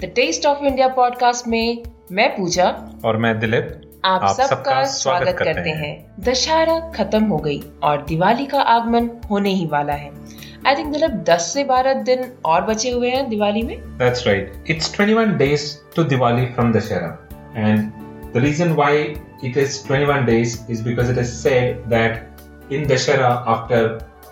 the taste of India podcast में मैं पूजा और मैं दिलीप आप, आप सबका सब स्वागत स्वागत करते हैं। दशहरा खत्म हो गई और दिवाली का आगमन होने ही वाला है। आई थिंक दिलीप 10 से 12 दिन और बचे हुए हैं दिवाली में। That's right it's 21 days to Diwali from Dussehra. And the reason why it is 21 days is because it is said that in Dashera after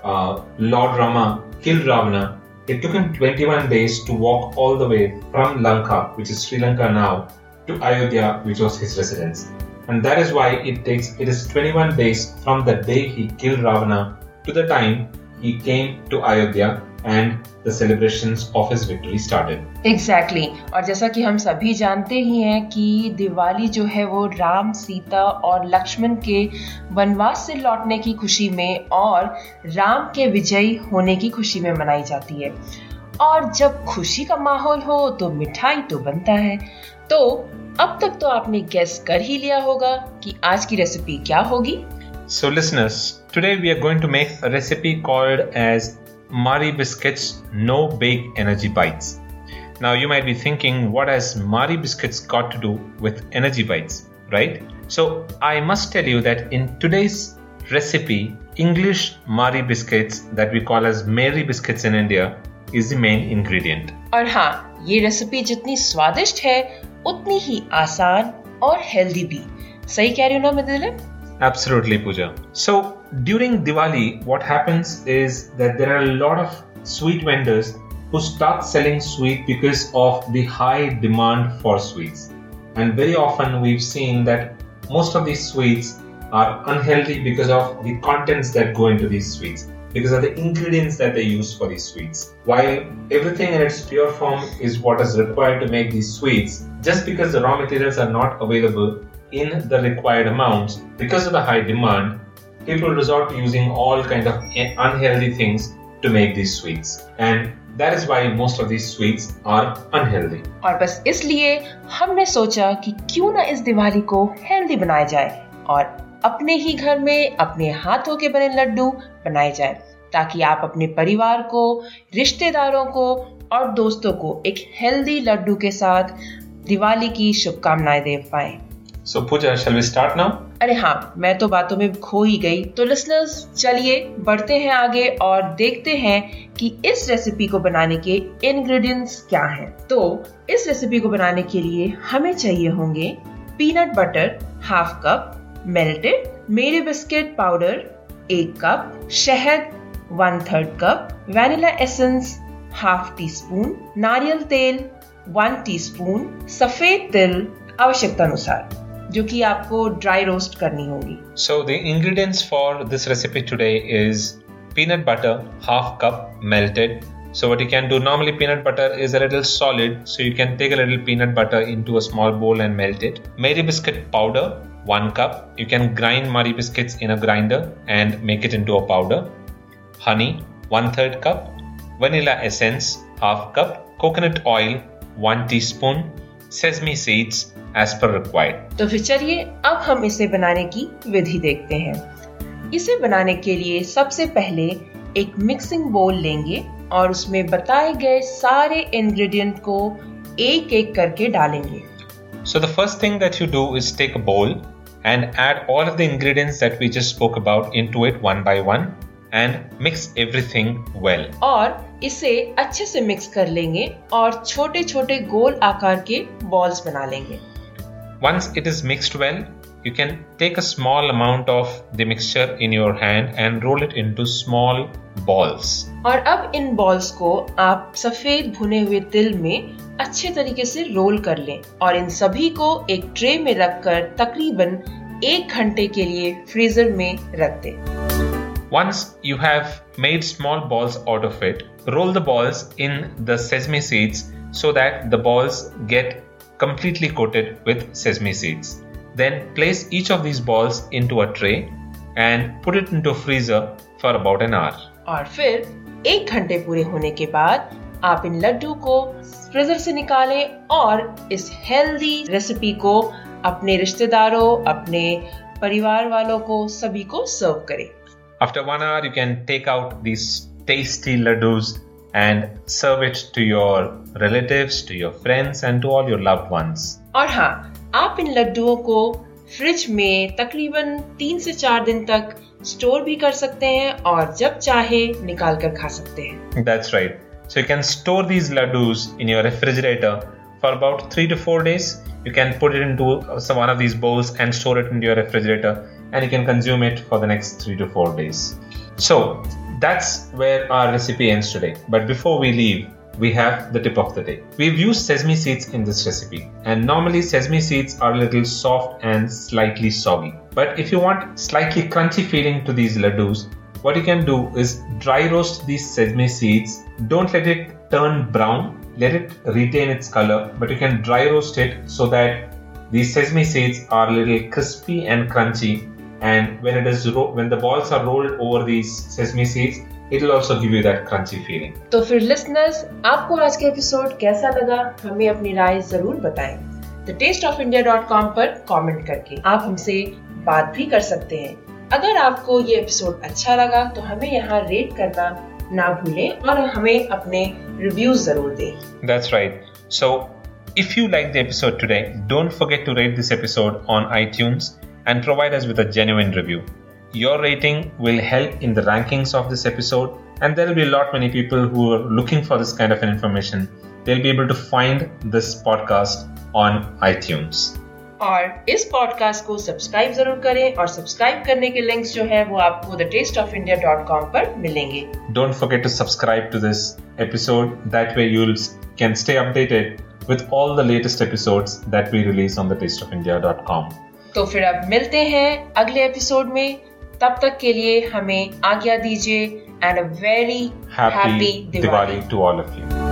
uh, Lord Rama killed Ravana It took him 21 days to walk all the way from Lanka, which is Sri Lanka now, to Ayodhya, which was his residence. And that is why it takes it is 21 days from the day he killed Ravana to the time he came to Ayodhya and the celebrations of his victory started. Exactly. और जैसा कि हम सभी जानते ही हैं कि दिवाली जो है वो राम सीता और लक्ष्मण के वनवास से लौटने की खुशी में और राम के विजयी होने की खुशी में मनाई जाती है और जब खुशी का माहौल हो तो मिठाई तो बनता है तो अब तक तो आपने गेस कर ही लिया होगा कि आज की रेसिपी क्या होगी So listeners, today we are going to make a recipe called as Mari Biscuits No Bake Energy Bites. Now you might be thinking, what has Mari Biscuits got to do with energy bites, right? So I must tell you that in today's recipe, English Mari Biscuits that we call as Mary Biscuits in India is the main ingredient. और हाँ ये recipe जितनी स्वादिष्ट है उतनी ही आसान और healthy भी सही कह रही हूँ ना मैं Absolutely, Pooja. So during Diwali, what happens is that there are a lot of sweet vendors who start selling sweet because of the high demand for sweets. And very often we've seen that most of these sweets are unhealthy because of the contents that go into these sweets, because of the ingredients that they use for these sweets. While everything in its pure form is what is required to make these sweets, just because the raw materials are not available in the required amounts, because of the high demand, people resort to using all kind of unhealthy things to make these sweets. And that is why most of these sweets are unhealthy. और बस इसलिए हमने सोचा कि क्यों ना इस दिवाली को हेल्दी बनाया जाए और अपने ही घर में, अपने हाथों के बने लड्डू बनाए जाए, ताकि आप अपने परिवार को, रिश्तेदारों को और दोस्तों को एक हेल्दी लड्डू के साथ दिवाली की शुभकामनाएँ दे पाए। So Pooja, shall we start now? अरे हाँ मैं तो बातों में खो ही गई तो लिसनर्स चलिए बढ़ते हैं आगे और देखते हैं कि इस रेसिपी को बनाने के इंग्रेडिएंट्स क्या हैं। तो इस रेसिपी को बनाने के लिए हमें चाहिए होंगे peanut butter half cup melted Marie biscuit powder एक कप शहद one third cup vanilla essence half teaspoon नारियल तेल वन टीस्पून, सफ़ेद तिल आवश्यकता अनुसार जो कि आपको ड्राई रोस्ट करनी होगी। So the ingredients for this recipe today is peanut butter half cup melted so what you can do normally peanut butter is a little solid so you can take a little peanut butter in a small bowl and melted Marie biscuit powder one cup you can grind Marie biscuits in a grinder and make it in a powder honey one third cup vanilla essence half cup coconut oil one teaspoon sesame seeds as per required तो फिर चलिए अब हम इसे बनाने की विधि देखते हैं इसे बनाने के लिए सबसे पहले एक मिक्सिंग बोल लेंगे और उसमें बताए गए सारे इंग्रेडिएंट को एक एक करके डालेंगे So the first thing that you do is take a bowl and add all of the ingredients that we just spoke about into it one by one and mix everything well और इसे अच्छे से mix कर लेंगे और छोटे छोटे गोल आकार के बॉल्स बना लेंगे Once it is mixed well, you can take a small amount of the mixture in your hand and roll it into small balls. और अब इन बॉल्स को आप सफ़ेद भुने हुए तिल में अच्छे तरीके से रोल कर लें और इन सभी को एक ट्रे में रखकर तकरीबन एक घंटे के लिए फ्रीजर में रख दें। Once you have made small balls out of it, roll the balls in the sesame seeds so that the balls get completely coated with sesame seeds. Then place each of these balls into a tray and put it into freezer for about an hour. और फिर एक घंटे पूरे होने के बाद आप इन लड्डू को फ्रीजर से निकालें और इस हेल्दी रेसिपी को अपने रिश्तेदारों अपने परिवार वालों को सभी को सर्व करें After one hour, you can take out these tasty laddus and serve it to your relatives, to your friends, and to all your loved ones. और हाँ आप इन लड्डुओं को फ्रिज में तकरीबन तीन से चार दिन तक स्टोर भी कर सकते हैं और जब चाहे निकाल कर खा सकते हैं That's right. So you can store these laddus in your refrigerator for about three to four days. You can put it into uh, some one of these bowls and store it into your refrigerator, and you can consume it for the next three to four days. So that's where our recipe ends today. But before we leave, we have the tip of the day. We've used sesame seeds in this recipe, and normally sesame seeds are a little soft and slightly soggy. But if you want slightly crunchy feeling to these laddus, what you can do is dry roast these sesame seeds. Don't let it turn brown, let it retain its color, but you can dry roast it so that these sesame seeds are a little crispy and crunchy And when it is ro- when the balls are rolled over these sesame seeds, it will also give you that crunchy feeling. तो फिर listeners आपको आज का episode कैसा लगा हमें अपनी राय जरूर बताएं the taste of India dot com पर कॉमेंट करके आप हमसे बात भी कर सकते हैं अगर आपको ये एपिसोड अच्छा लगा तो हमें यहाँ रेट करना ना भूलें और हमें अपने रिव्यूज जरूर दें That's right. So, if you like the episode today, don't forget to rate this episode on iTunes and provide us with a genuine review. Your rating will help in the rankings of this episode, and there will be a lot many people who are looking for this kind of an information. They'll be able to find this podcast on iTunes. और इस podcast को subscribe जरूर करें और subscribe करने के links जो है वो आपको the taste of India dot com पर मिलेंगे Don't forget to subscribe to this episode. That way, you can stay updated with all the latest episodes that we release on the tasteofindia.com. तो फिर अब मिलते हैं अगले एपिसोड में तब तक के लिए हमें आज्ञा दीजिए and a very happy Diwali to all of you.